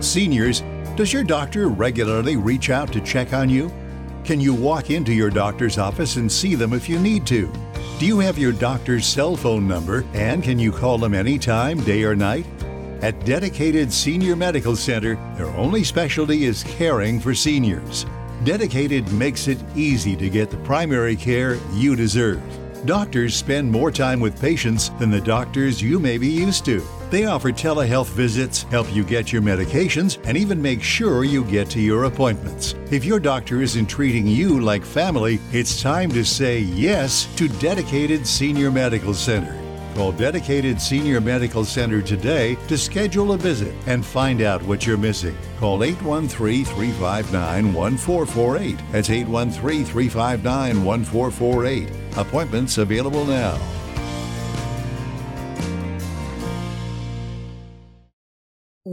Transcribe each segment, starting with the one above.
Seniors, does your doctor regularly reach out to check on you? Can you walk into your doctor's office and see them if you need to? Do you have your doctor's cell phone number and can you call them anytime, day or night? At Dedicated Senior Medical Center, their only specialty is caring for seniors. Dedicated makes it easy to get the primary care you deserve. Doctors spend more time with patients than the doctors you may be used to. They offer telehealth visits, help you get your medications, and even make sure you get to your appointments. If your doctor isn't treating you like family, it's time to say yes to Dedicated Senior Medical Center. Call Dedicated Senior Medical Center today to schedule a visit and find out what you're missing. Call 813 359 1448. That's 813 359 1448. Appointments available now.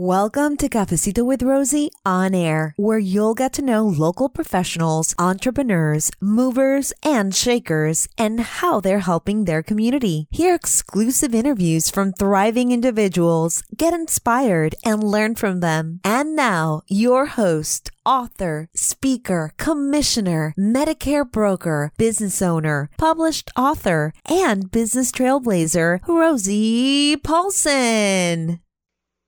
Welcome to Cafecito with Rosie on air, where you'll get to know local professionals, entrepreneurs, movers, and shakers, and how they're helping their community. Hear exclusive interviews from thriving individuals, get inspired, and learn from them. And now, your host, author, speaker, commissioner, Medicare broker, business owner, published author, and business trailblazer, Rosie Paulsen.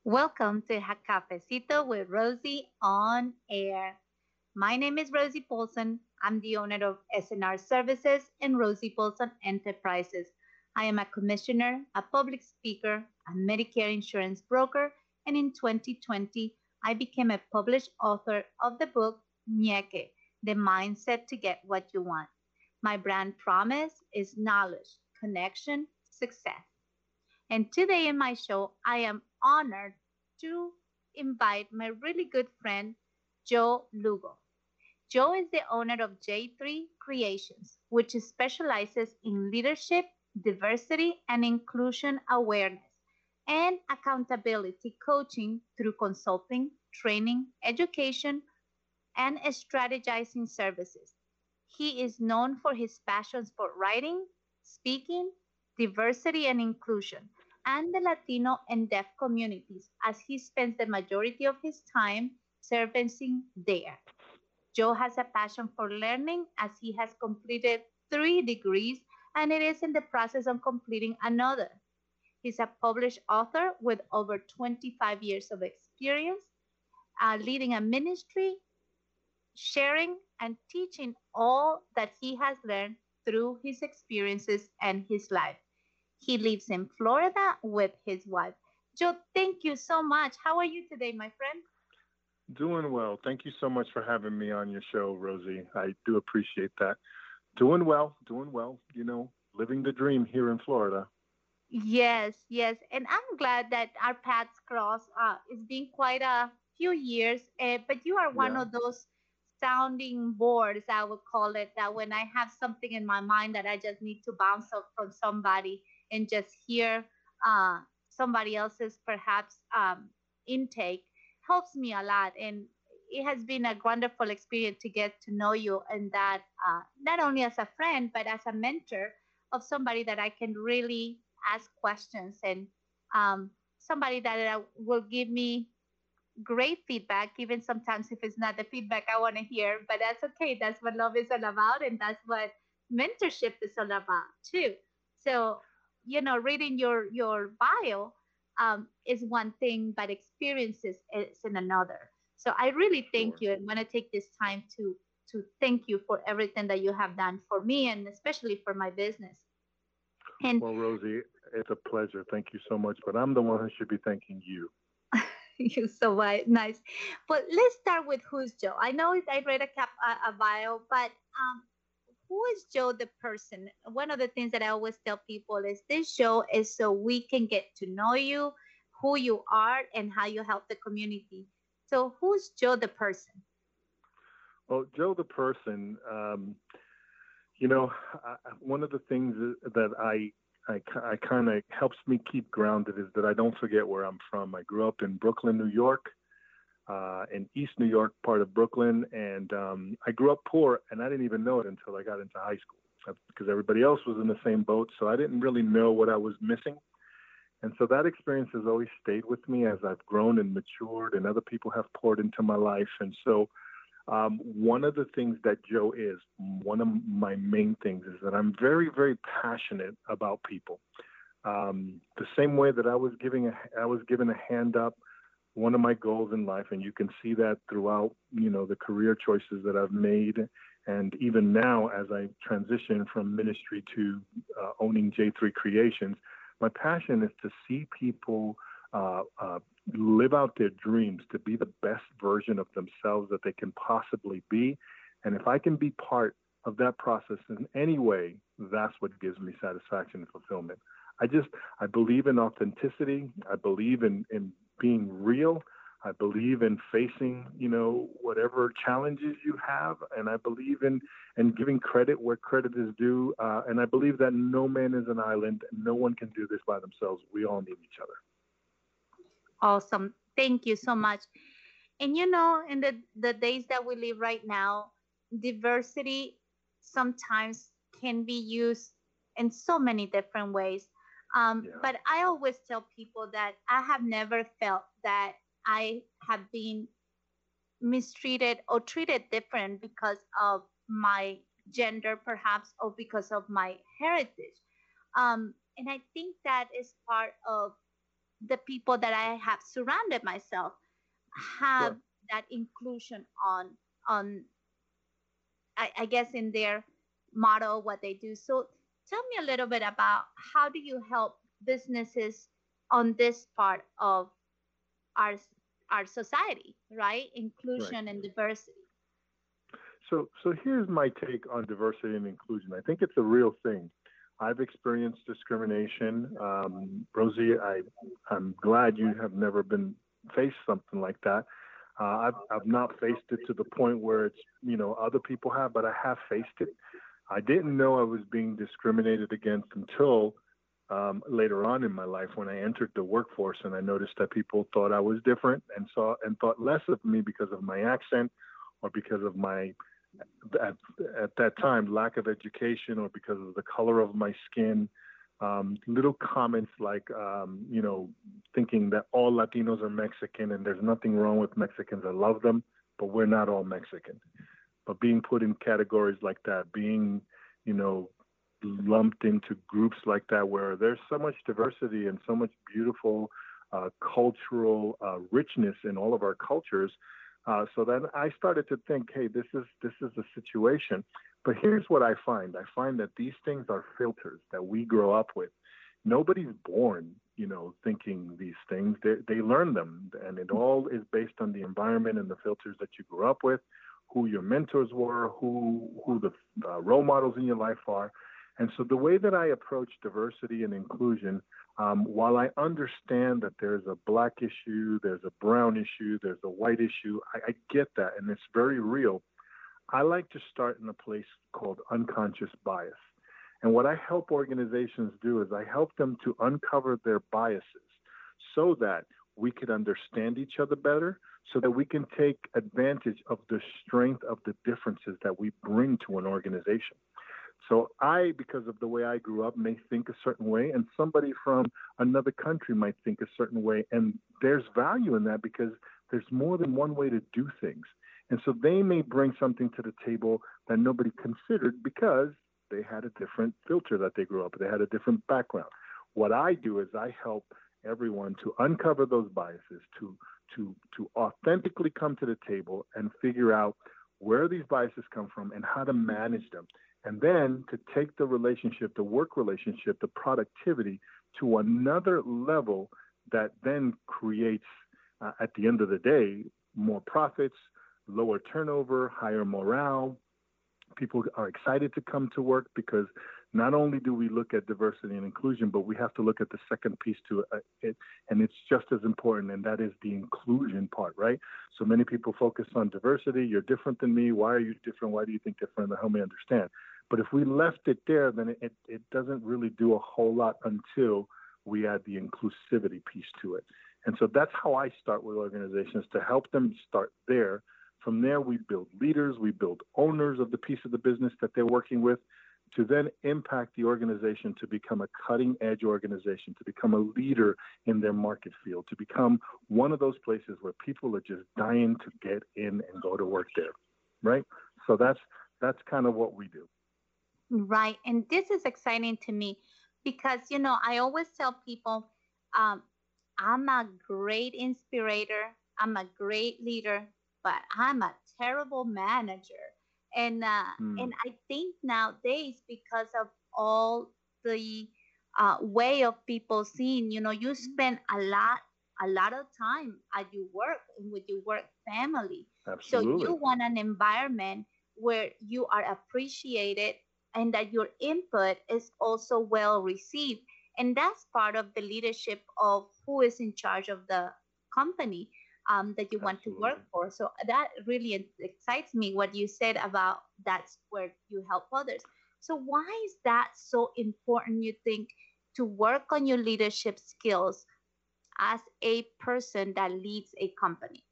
Welcome to Cafecito with Rosie on air. My name is Rosie Paulsen. I'm the owner of SNR Services and Rosie Paulsen Enterprises. I am a commissioner, a public speaker, a Medicare insurance broker, and in 2020, I became a published author of the book Ñeque, The Mindset to Get What You Want. My brand promise is knowledge, connection, success. And today in my show, I am honored to invite my really good friend, Joe Lugo. Joe is the owner of J3 Creations, which specializes in leadership, diversity, and inclusion awareness and accountability coaching through consulting, training, education, and strategizing services. He is known for his passions for writing, speaking, diversity and inclusion, and the Latino and deaf communities as he spends the majority of his time servicing there. Joe has a passion for learning as he has completed three degrees and it is in the process of completing another. He's a published author with over 25 years of experience uh, leading a ministry, sharing and teaching all that he has learned through his experiences and his life. He lives in Florida with his wife. Joe, thank you so much. How are you today, my friend? Doing well. Thank you so much for having me on your show, Rosie. I do appreciate that. Doing well, doing well. You know, living the dream here in Florida. Yes, yes. And I'm glad that our paths cross. Uh, it's been quite a few years, uh, but you are one yeah. of those sounding boards, I would call it, that when I have something in my mind that I just need to bounce off from somebody, and just hear uh, somebody else's perhaps um, intake helps me a lot. And it has been a wonderful experience to get to know you and that uh, not only as a friend but as a mentor of somebody that i can really ask questions and um, somebody that uh, will give me great feedback even sometimes if it's not the feedback i want to hear but that's okay. That's what love is all about and that's what mentorship is all about too. So you know reading your your bio um, is one thing but experiences is in another. So i really thank sure. you and want to take this time to to thank you for everything that you have done for me and especially for my business. And well rosie it's a pleasure. Thank you so much but i'm the one who should be thanking you. You're so nice. But let's start with who's joe. I know i read a, cap, a, a bio but um, who is Joe the person? One of the things that I always tell people is this show is so we can get to know you, who you are, and how you help the community. So, who's Joe the person? Well, Joe the person, um, you know, I, one of the things that I I, I kind of helps me keep grounded is that I don't forget where I'm from. I grew up in Brooklyn, New York uh, in East New York, part of Brooklyn, and um, I grew up poor, and I didn't even know it until I got into high school because everybody else was in the same boat. So I didn't really know what I was missing. And so that experience has always stayed with me as I've grown and matured, and other people have poured into my life. And so, um, one of the things that Joe is, one of my main things is that I'm very, very passionate about people. Um, the same way that I was giving a, I was given a hand up, one of my goals in life, and you can see that throughout, you know, the career choices that I've made, and even now as I transition from ministry to uh, owning J3 Creations, my passion is to see people uh, uh, live out their dreams, to be the best version of themselves that they can possibly be. And if I can be part of that process in any way, that's what gives me satisfaction and fulfillment. I just I believe in authenticity. I believe in in being real. I believe in facing, you know, whatever challenges you have, and I believe in in giving credit where credit is due. Uh, and I believe that no man is an island, and no one can do this by themselves. We all need each other. Awesome, thank you so much. And you know, in the the days that we live right now, diversity sometimes can be used in so many different ways. Um, yeah. But I always tell people that I have never felt that I have been mistreated or treated different because of my gender, perhaps, or because of my heritage. Um, and I think that is part of the people that I have surrounded myself have sure. that inclusion on on I, I guess in their model what they do. So tell me a little bit about how do you help businesses on this part of our our society, right? Inclusion right. and diversity. So, so here's my take on diversity and inclusion. I think it's a real thing. I've experienced discrimination. Um, Rosie, I, I'm glad you have never been faced something like that. Uh, I've, I've not faced it to the point where it's, you know, other people have, but I have faced it. I didn't know I was being discriminated against until um, later on in my life when I entered the workforce and I noticed that people thought I was different and saw and thought less of me because of my accent or because of my at, at that time lack of education or because of the color of my skin. Um, little comments like um, you know thinking that all Latinos are Mexican and there's nothing wrong with Mexicans. I love them, but we're not all Mexican. But being put in categories like that, being you know lumped into groups like that where there's so much diversity and so much beautiful uh, cultural uh, richness in all of our cultures. Uh, so then I started to think, hey, this is this is a situation. But here's what I find: I find that these things are filters that we grow up with. Nobody's born, you know, thinking these things. They, they learn them, and it all is based on the environment and the filters that you grew up with, who your mentors were, who who the uh, role models in your life are. And so the way that I approach diversity and inclusion, um, while I understand that there's a black issue, there's a brown issue, there's a white issue, I, I get that, and it's very real. I like to start in a place called unconscious bias. And what I help organizations do is I help them to uncover their biases so that we can understand each other better, so that we can take advantage of the strength of the differences that we bring to an organization. So I, because of the way I grew up, may think a certain way, and somebody from another country might think a certain way. And there's value in that because there's more than one way to do things. And so they may bring something to the table that nobody considered because they had a different filter that they grew up. They had a different background. What I do is I help everyone to uncover those biases, to to to authentically come to the table and figure out where these biases come from and how to manage them and then to take the relationship, the work relationship, the productivity to another level that then creates, uh, at the end of the day, more profits, lower turnover, higher morale. People are excited to come to work because not only do we look at diversity and inclusion, but we have to look at the second piece to uh, it, and it's just as important, and that is the inclusion part, right? So many people focus on diversity. You're different than me. Why are you different? Why do you think different? Help me understand. But if we left it there, then it, it doesn't really do a whole lot until we add the inclusivity piece to it. And so that's how I start with organizations to help them start there. From there, we build leaders, we build owners of the piece of the business that they're working with to then impact the organization to become a cutting edge organization, to become a leader in their market field, to become one of those places where people are just dying to get in and go to work there, right? So that's that's kind of what we do. Right, and this is exciting to me because you know I always tell people um, I'm a great inspirator, I'm a great leader, but I'm a terrible manager and uh, mm. and I think nowadays because of all the uh, way of people seeing, you know, you spend a lot a lot of time at your work and with your work family. Absolutely. So you want an environment where you are appreciated and that your input is also well received. And that's part of the leadership of who is in charge of the company um, that you want to work for. So that really excites me what you said about that's where you help others. So why is that so important? You think to work on your leadership skills as a person that leads a company?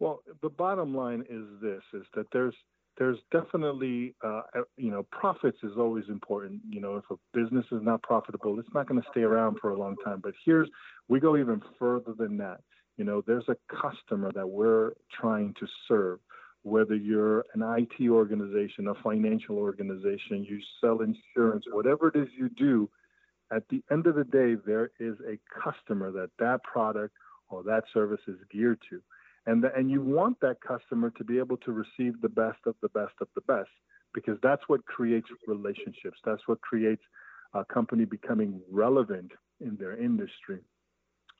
Well, the bottom line is this: is that there's there's definitely uh, you know profits is always important. You know, if a business is not profitable, it's not going to stay around for a long time. But here's we go even further than that. You know, there's a customer that we're trying to serve. Whether you're an IT organization, a financial organization, you sell insurance, whatever it is you do, at the end of the day, there is a customer that that product or that service is geared to. And, the, and you want that customer to be able to receive the best of the best of the best because that's what creates relationships. That's what creates a company becoming relevant in their industry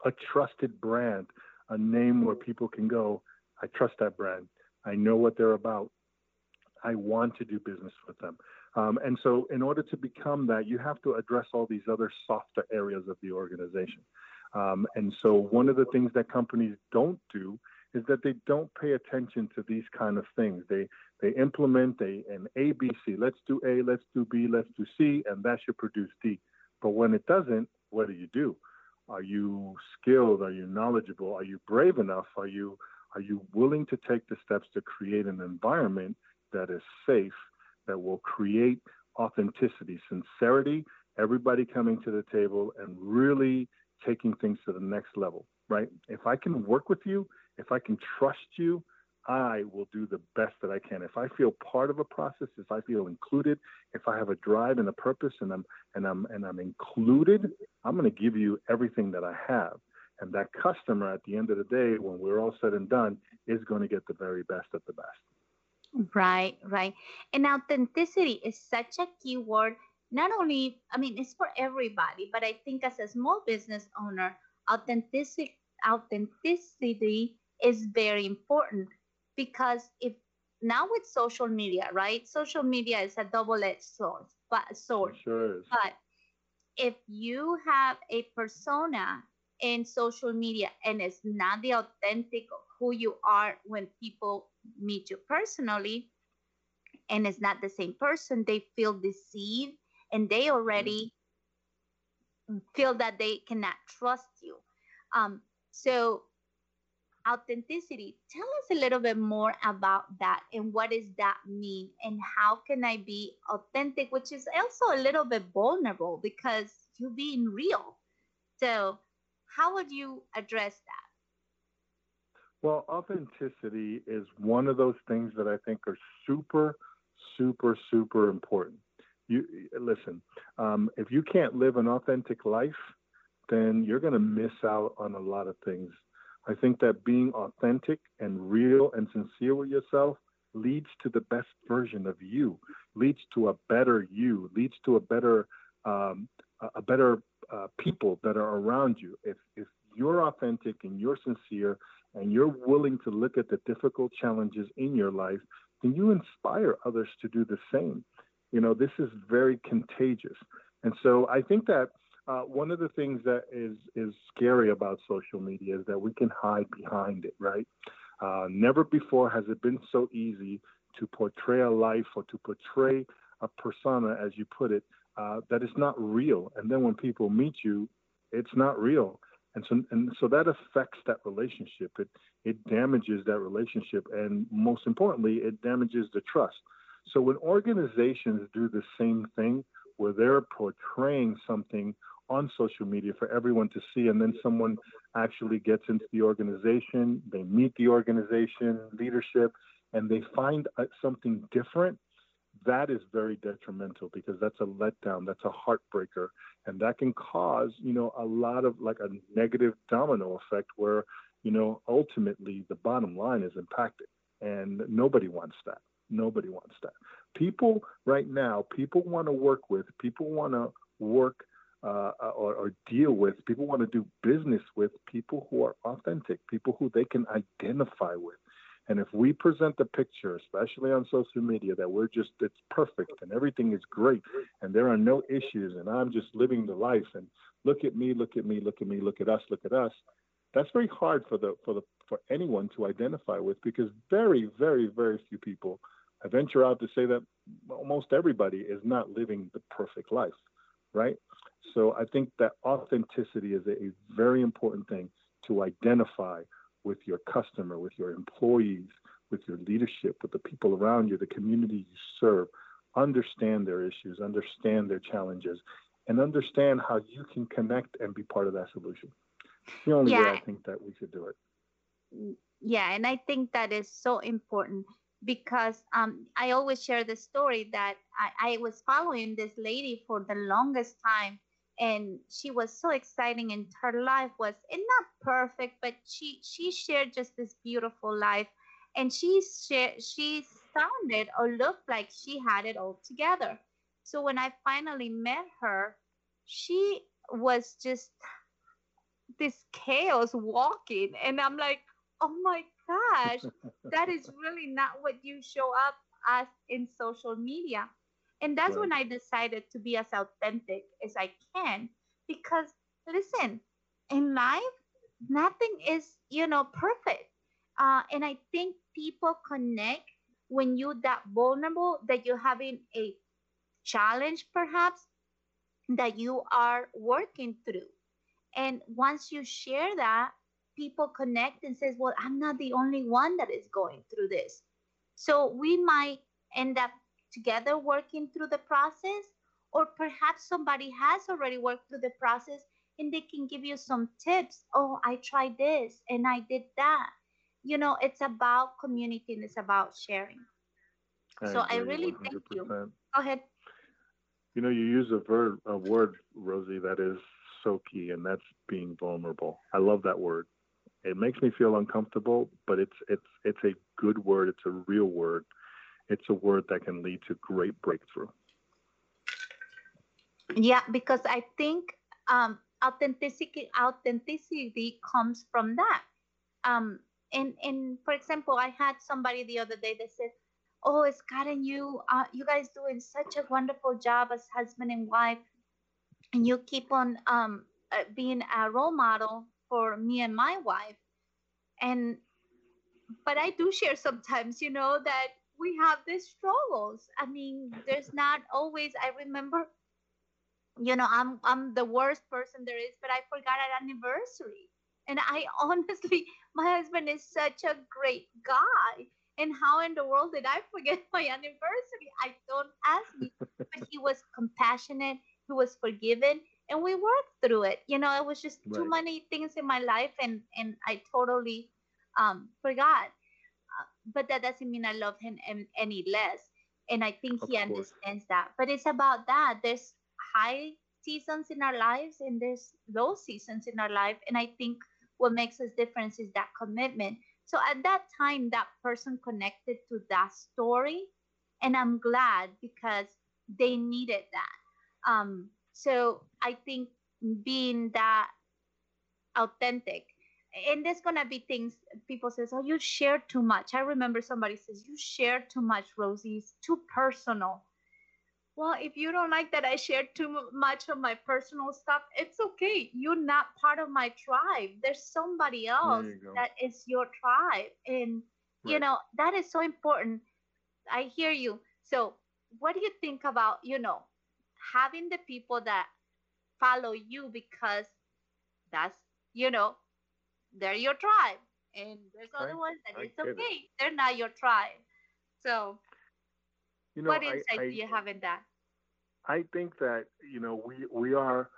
a trusted brand, a name where people can go, I trust that brand. I know what they're about. I want to do business with them. Um, and so, in order to become that, you have to address all these other softer areas of the organization. Um, and so, one of the things that companies don't do is that they don't pay attention to these kind of things. They they implement a an ABC. Let's do A, let's do B, let's do C, and that should produce D. But when it doesn't, what do you do? Are you skilled? Are you knowledgeable? Are you brave enough? Are you are you willing to take the steps to create an environment that is safe, that will create authenticity, sincerity, everybody coming to the table and really taking things to the next level, right? If I can work with you, if I can trust you, I will do the best that I can. If I feel part of a process, if I feel included, if I have a drive and a purpose and I'm and I'm and I'm included, I'm going to give you everything that I have. And that customer at the end of the day, when we're all said and done, is going to get the very best of the best. Right, right. And authenticity is such a key word. Not only, I mean, it's for everybody, but I think as a small business owner, authenticity authenticity is very important because if now with social media, right? Social media is a double-edged sword, but sword. Sure is. But if you have a persona in social media and it's not the authentic who you are when people meet you personally, and it's not the same person, they feel deceived and they already mm-hmm. feel that they cannot trust you. Um, so authenticity. Tell us a little bit more about that and what does that mean and how can I be authentic, which is also a little bit vulnerable because you're being real. So, how would you address that? Well, authenticity is one of those things that I think are super, super, super important. You listen. Um, if you can't live an authentic life, then you're going to miss out on a lot of things I think that being authentic and real and sincere with yourself leads to the best version of you, leads to a better you, leads to a better um, a better uh, people that are around you. If if you're authentic and you're sincere and you're willing to look at the difficult challenges in your life, then you inspire others to do the same. You know, this is very contagious. And so I think that uh, one of the things that is is scary about social media is that we can hide behind it, right? Uh, never before has it been so easy to portray a life or to portray a persona, as you put it, uh, that is not real. And then when people meet you, it's not real. And so, and so that affects that relationship. It it damages that relationship, and most importantly, it damages the trust. So when organizations do the same thing, where they're portraying something on social media for everyone to see, and then someone actually gets into the organization, they meet the organization leadership, and they find uh, something different, that is very detrimental because that's a letdown, that's a heartbreaker, and that can cause, you know, a lot of like a negative domino effect where, you know, ultimately the bottom line is impacted, and nobody wants that. Nobody wants that. People right now, people want to work with, people want to work uh, or, or, deal with, people want to do business with people who are authentic, people who they can identify with. And if we present the picture, especially on social media, that we're just, it's perfect and everything is great and there are no issues and I'm just living the life and look at me, look at me, look at me, look at us, look at us, that's very hard for the, for the, for anyone to identify with because very, very, very few people, I venture out to say that almost everybody is not living the perfect life, right? So I think that authenticity is a, a very important thing to identify with your customer, with your employees, with your leadership, with the people around you, the community you serve. Understand their issues, understand their challenges, and understand how you can connect and be part of that solution. the only yeah. way I think that we should do it. Yeah, and I think that is so important because um, I always share the story that I, I was following this lady for the longest time and she was so exciting and her life was and not perfect but she she shared just this beautiful life and she shared she sounded or looked like she had it all together. So when i finally met her she was just this chaos walking and i'm like oh my gosh that is really not what you show up as in social media and that's right. when I decided to be as authentic as I can because listen, in life, nothing is, you know, perfect. Uh, and I think people connect when you that vulnerable that you're having a challenge perhaps that you are working through. And once you share that, people connect and says, well, I'm not the only one that is going through this. So we might end up together working through the process or perhaps somebody has already worked through the process and they can give you some tips. Oh i tried this and i did that. You know it's about community and it's about sharing. I so i really 100%. thank you. go ahead. You know you use a verb a word rosie that is so key and that's being vulnerable. I love that word it makes me feel uncomfortable but it's it's it's a good word it's a real word it's a word that can lead to great breakthrough. Yeah, because I think um, authenticity authenticity comes from that. Um, and and for example, I had somebody the other day that said, "Oh, Scott and you, uh, you guys doing such a wonderful job as husband and wife, and you keep on um, uh, being a role model for me and my wife." And but I do share sometimes, you know, that we have these struggles. I mean, there's not always. I remember, you know, I'm I'm the worst person there is, but I forgot an anniversary, and I honestly, my husband is such a great guy. And how in the world did I forget my anniversary? I don't ask me. But he was compassionate. He was forgiven, and we worked through it. You know, it was just right. too many things in my life, and and I totally um, forgot but that doesn't mean I love him any less. And I think of he course. understands that. But it's about that. There's high seasons in our lives and there's low seasons in our life. And I think what makes us different is that commitment. So at that time, that person connected to that story. And I'm glad because they needed that. Um, so I think being that authentic and there's gonna be things people says oh you share too much. I remember somebody says you share too much rosie. It's too personal. Well if you don't like that i share too much of my personal stuff it's okay. You're not part of my tribe. There's somebody else that is your tribe. And right. you know that is so important. I hear you. So what do you think about you know having the people that follow you because that's you know they're your tribe. And there's other ones that I it's okay. It. They're not your tribe. So You know, what insight I, I, do you have in that? I think that you know we we are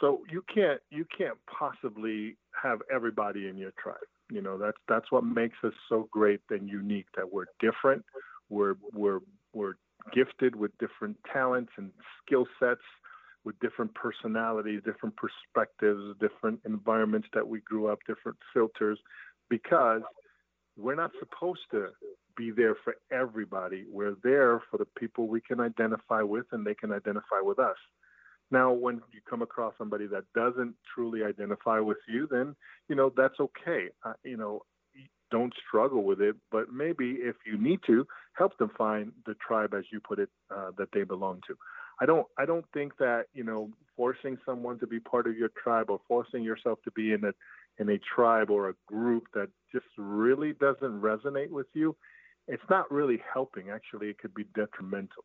so you can't you can't possibly have everybody in your tribe. You know that's that's what makes us so great and unique that we're different. We're we're we're gifted with different talents and skill sets, with different personalities, different perspectives, different environments that we grew up, different filters, because we're not supposed to be there for everybody. We're there for the people we can identify with and they can identify with us. Now, when you come across somebody that doesn't truly identify with you, then, you know, that's okay. Uh, you know, don't struggle with it, but maybe if you need to, help them find the tribe, as you put it, uh, that they belong to. I don't, I don't think that, you know, forcing someone to be part of your tribe or forcing yourself to be in a, in a tribe or a group that just really doesn't resonate with you, it's not really helping. Actually, it could be detrimental.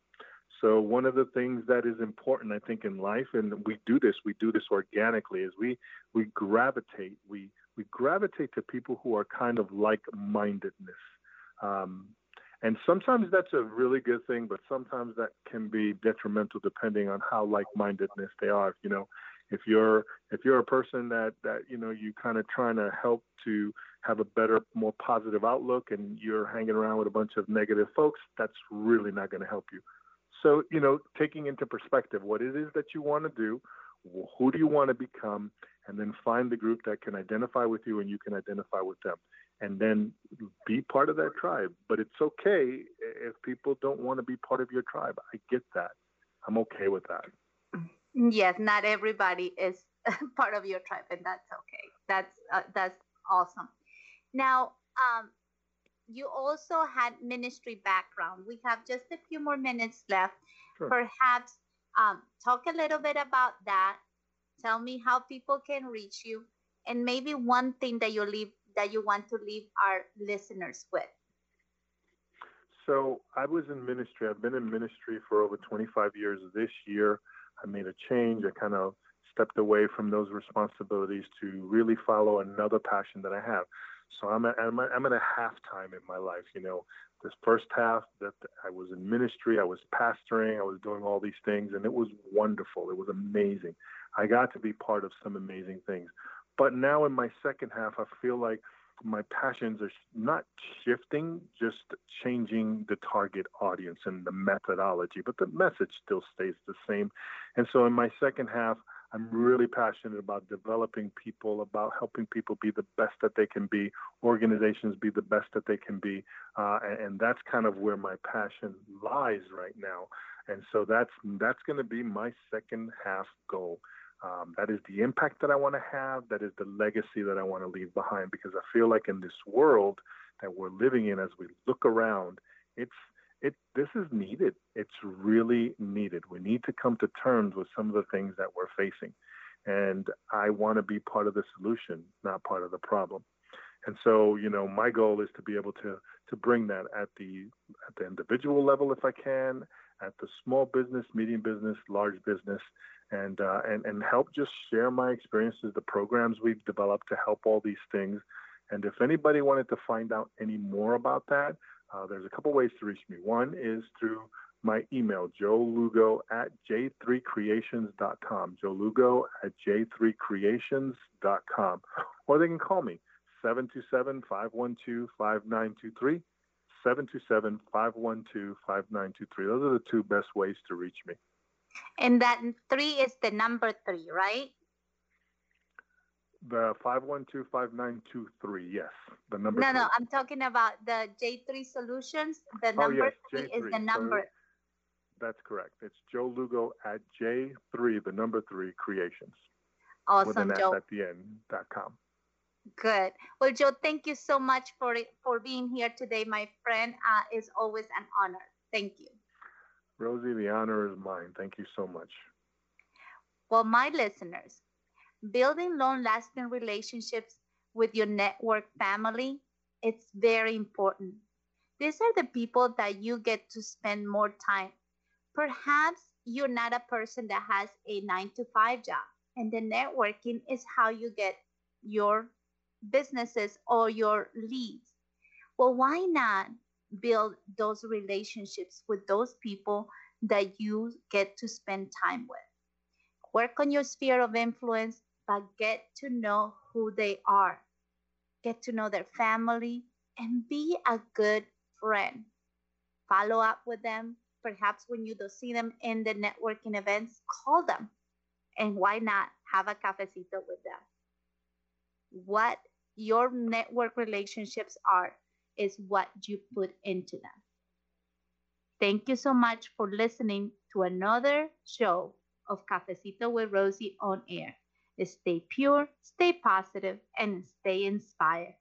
So one of the things that is important, I think, in life, and we do this, we do this organically, is we we gravitate, we we gravitate to people who are kind of like-mindedness. Um, and sometimes that's a really good thing, but sometimes that can be detrimental depending on how like-mindedness they are. You know, if you're if you're a person that that you know you kind of trying to help to have a better, more positive outlook, and you're hanging around with a bunch of negative folks, that's really not going to help you. So, you know, taking into perspective what it is that you want to do, who do you want to become, and then find the group that can identify with you and you can identify with them. And then be part of that tribe. But it's okay if people don't want to be part of your tribe. I get that. I'm okay with that. Yes, not everybody is part of your tribe, and that's okay. That's uh, that's awesome. Now, um, you also had ministry background. We have just a few more minutes left. Sure. Perhaps um, talk a little bit about that. Tell me how people can reach you, and maybe one thing that you leave that you want to leave our listeners with. So I was in ministry. I've been in ministry for over 25 years. This year, I made a change. I kind of stepped away from those responsibilities to really follow another passion that I have. So I'm at, I'm, at, I'm at a halftime in my life. You know, this first half that I was in ministry, I was pastoring, I was doing all these things, and it was wonderful. It was amazing. I got to be part of some amazing things. But now in my second half, I feel like my passions are not shifting, just changing the target audience and the methodology, but the message still stays the same. And so in my second half, I'm really passionate about developing people, about helping people be the best that they can be, organizations be the best that they can be, uh, and, and, that's kind of where my passion lies right now. And so that's that's going to be my second half goal. Um, that is the impact that I want to have. That is the legacy that I want to leave behind. Because I feel like in this world that we're living in, as we look around, it's it this is needed. It's really needed. We need to come to terms with some of the things that we're facing. And I want to be part of the solution, not part of the problem. And so, you know, my goal is to be able to to bring that at the at the individual level if I can, at the small business, medium business, large business, and uh, and and help just share my experiences, the programs we've developed to help all these things. And if anybody wanted to find out any more about that, uh, there's a couple ways to reach me. One is through my email, joe lugo at j3creations.com, joe lugo at j3creations.com. Or they can call me, 727-512-5923, 727-512-5923. Those are the two best ways to reach me. And that three is the number three, right? The 512-5923, yes. The number No, three. no, I'm talking about the J3 Solutions. The oh, number yes, three J3. is the number. So that's correct. It's Joe Lugo at J3, the number three creations. Awesome, with an Joe. At the end, dot com. Good. Well, Joe, thank you so much for for being here today, my friend. Uh, it's always an honor. Thank you. Rosie, the honor is mine. Thank you so much. Well, my listeners, building long-lasting relationships with your network family, it's very important. These are the people that you get to spend more time. Perhaps you're not a person that has a nine to five job, and the networking is how you get your businesses or your leads. Well, why not build those relationships with those people that you get to spend time with. Work on your sphere of influence, but get to know who they are. Get to know their family and be a good friend. Follow up with them. Perhaps when you don't see them in the networking events, call them. And why not have a cafecito with them? What your network relationships are is what you put into them. Thank you so much for listening to another show of Cafecito with Rosie on air. Stay pure, stay positive, and stay inspired.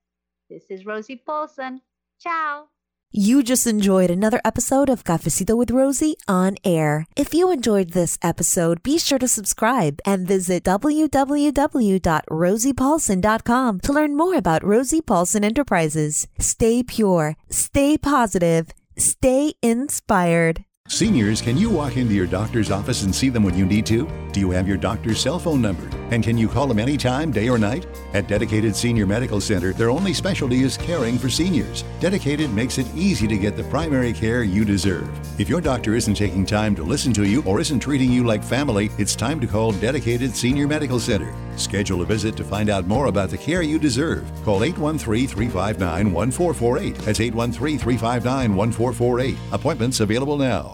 This is Rosie Paulsen. Ciao. You just enjoyed another episode of Cafecito with Rosie on air. If you enjoyed this episode, be sure to subscribe and visit www.rosiepaulsen.com to learn more about Rosie Paulsen Enterprises. Stay pure, stay positive, stay inspired. Seniors, can you walk into your doctor's office and see them when you need to? Do you have your doctor's cell phone number? And can you call them anytime, day or night? At Dedicated Senior Medical Center, their only specialty is caring for seniors. Dedicated makes it easy to get the primary care you deserve. If your doctor isn't taking time to listen to you or isn't treating you like family, it's time to call Dedicated Senior Medical Center. Schedule a visit to find out more about the care you deserve. Call 813 359 1448. That's 813 359 1448. Appointments available now.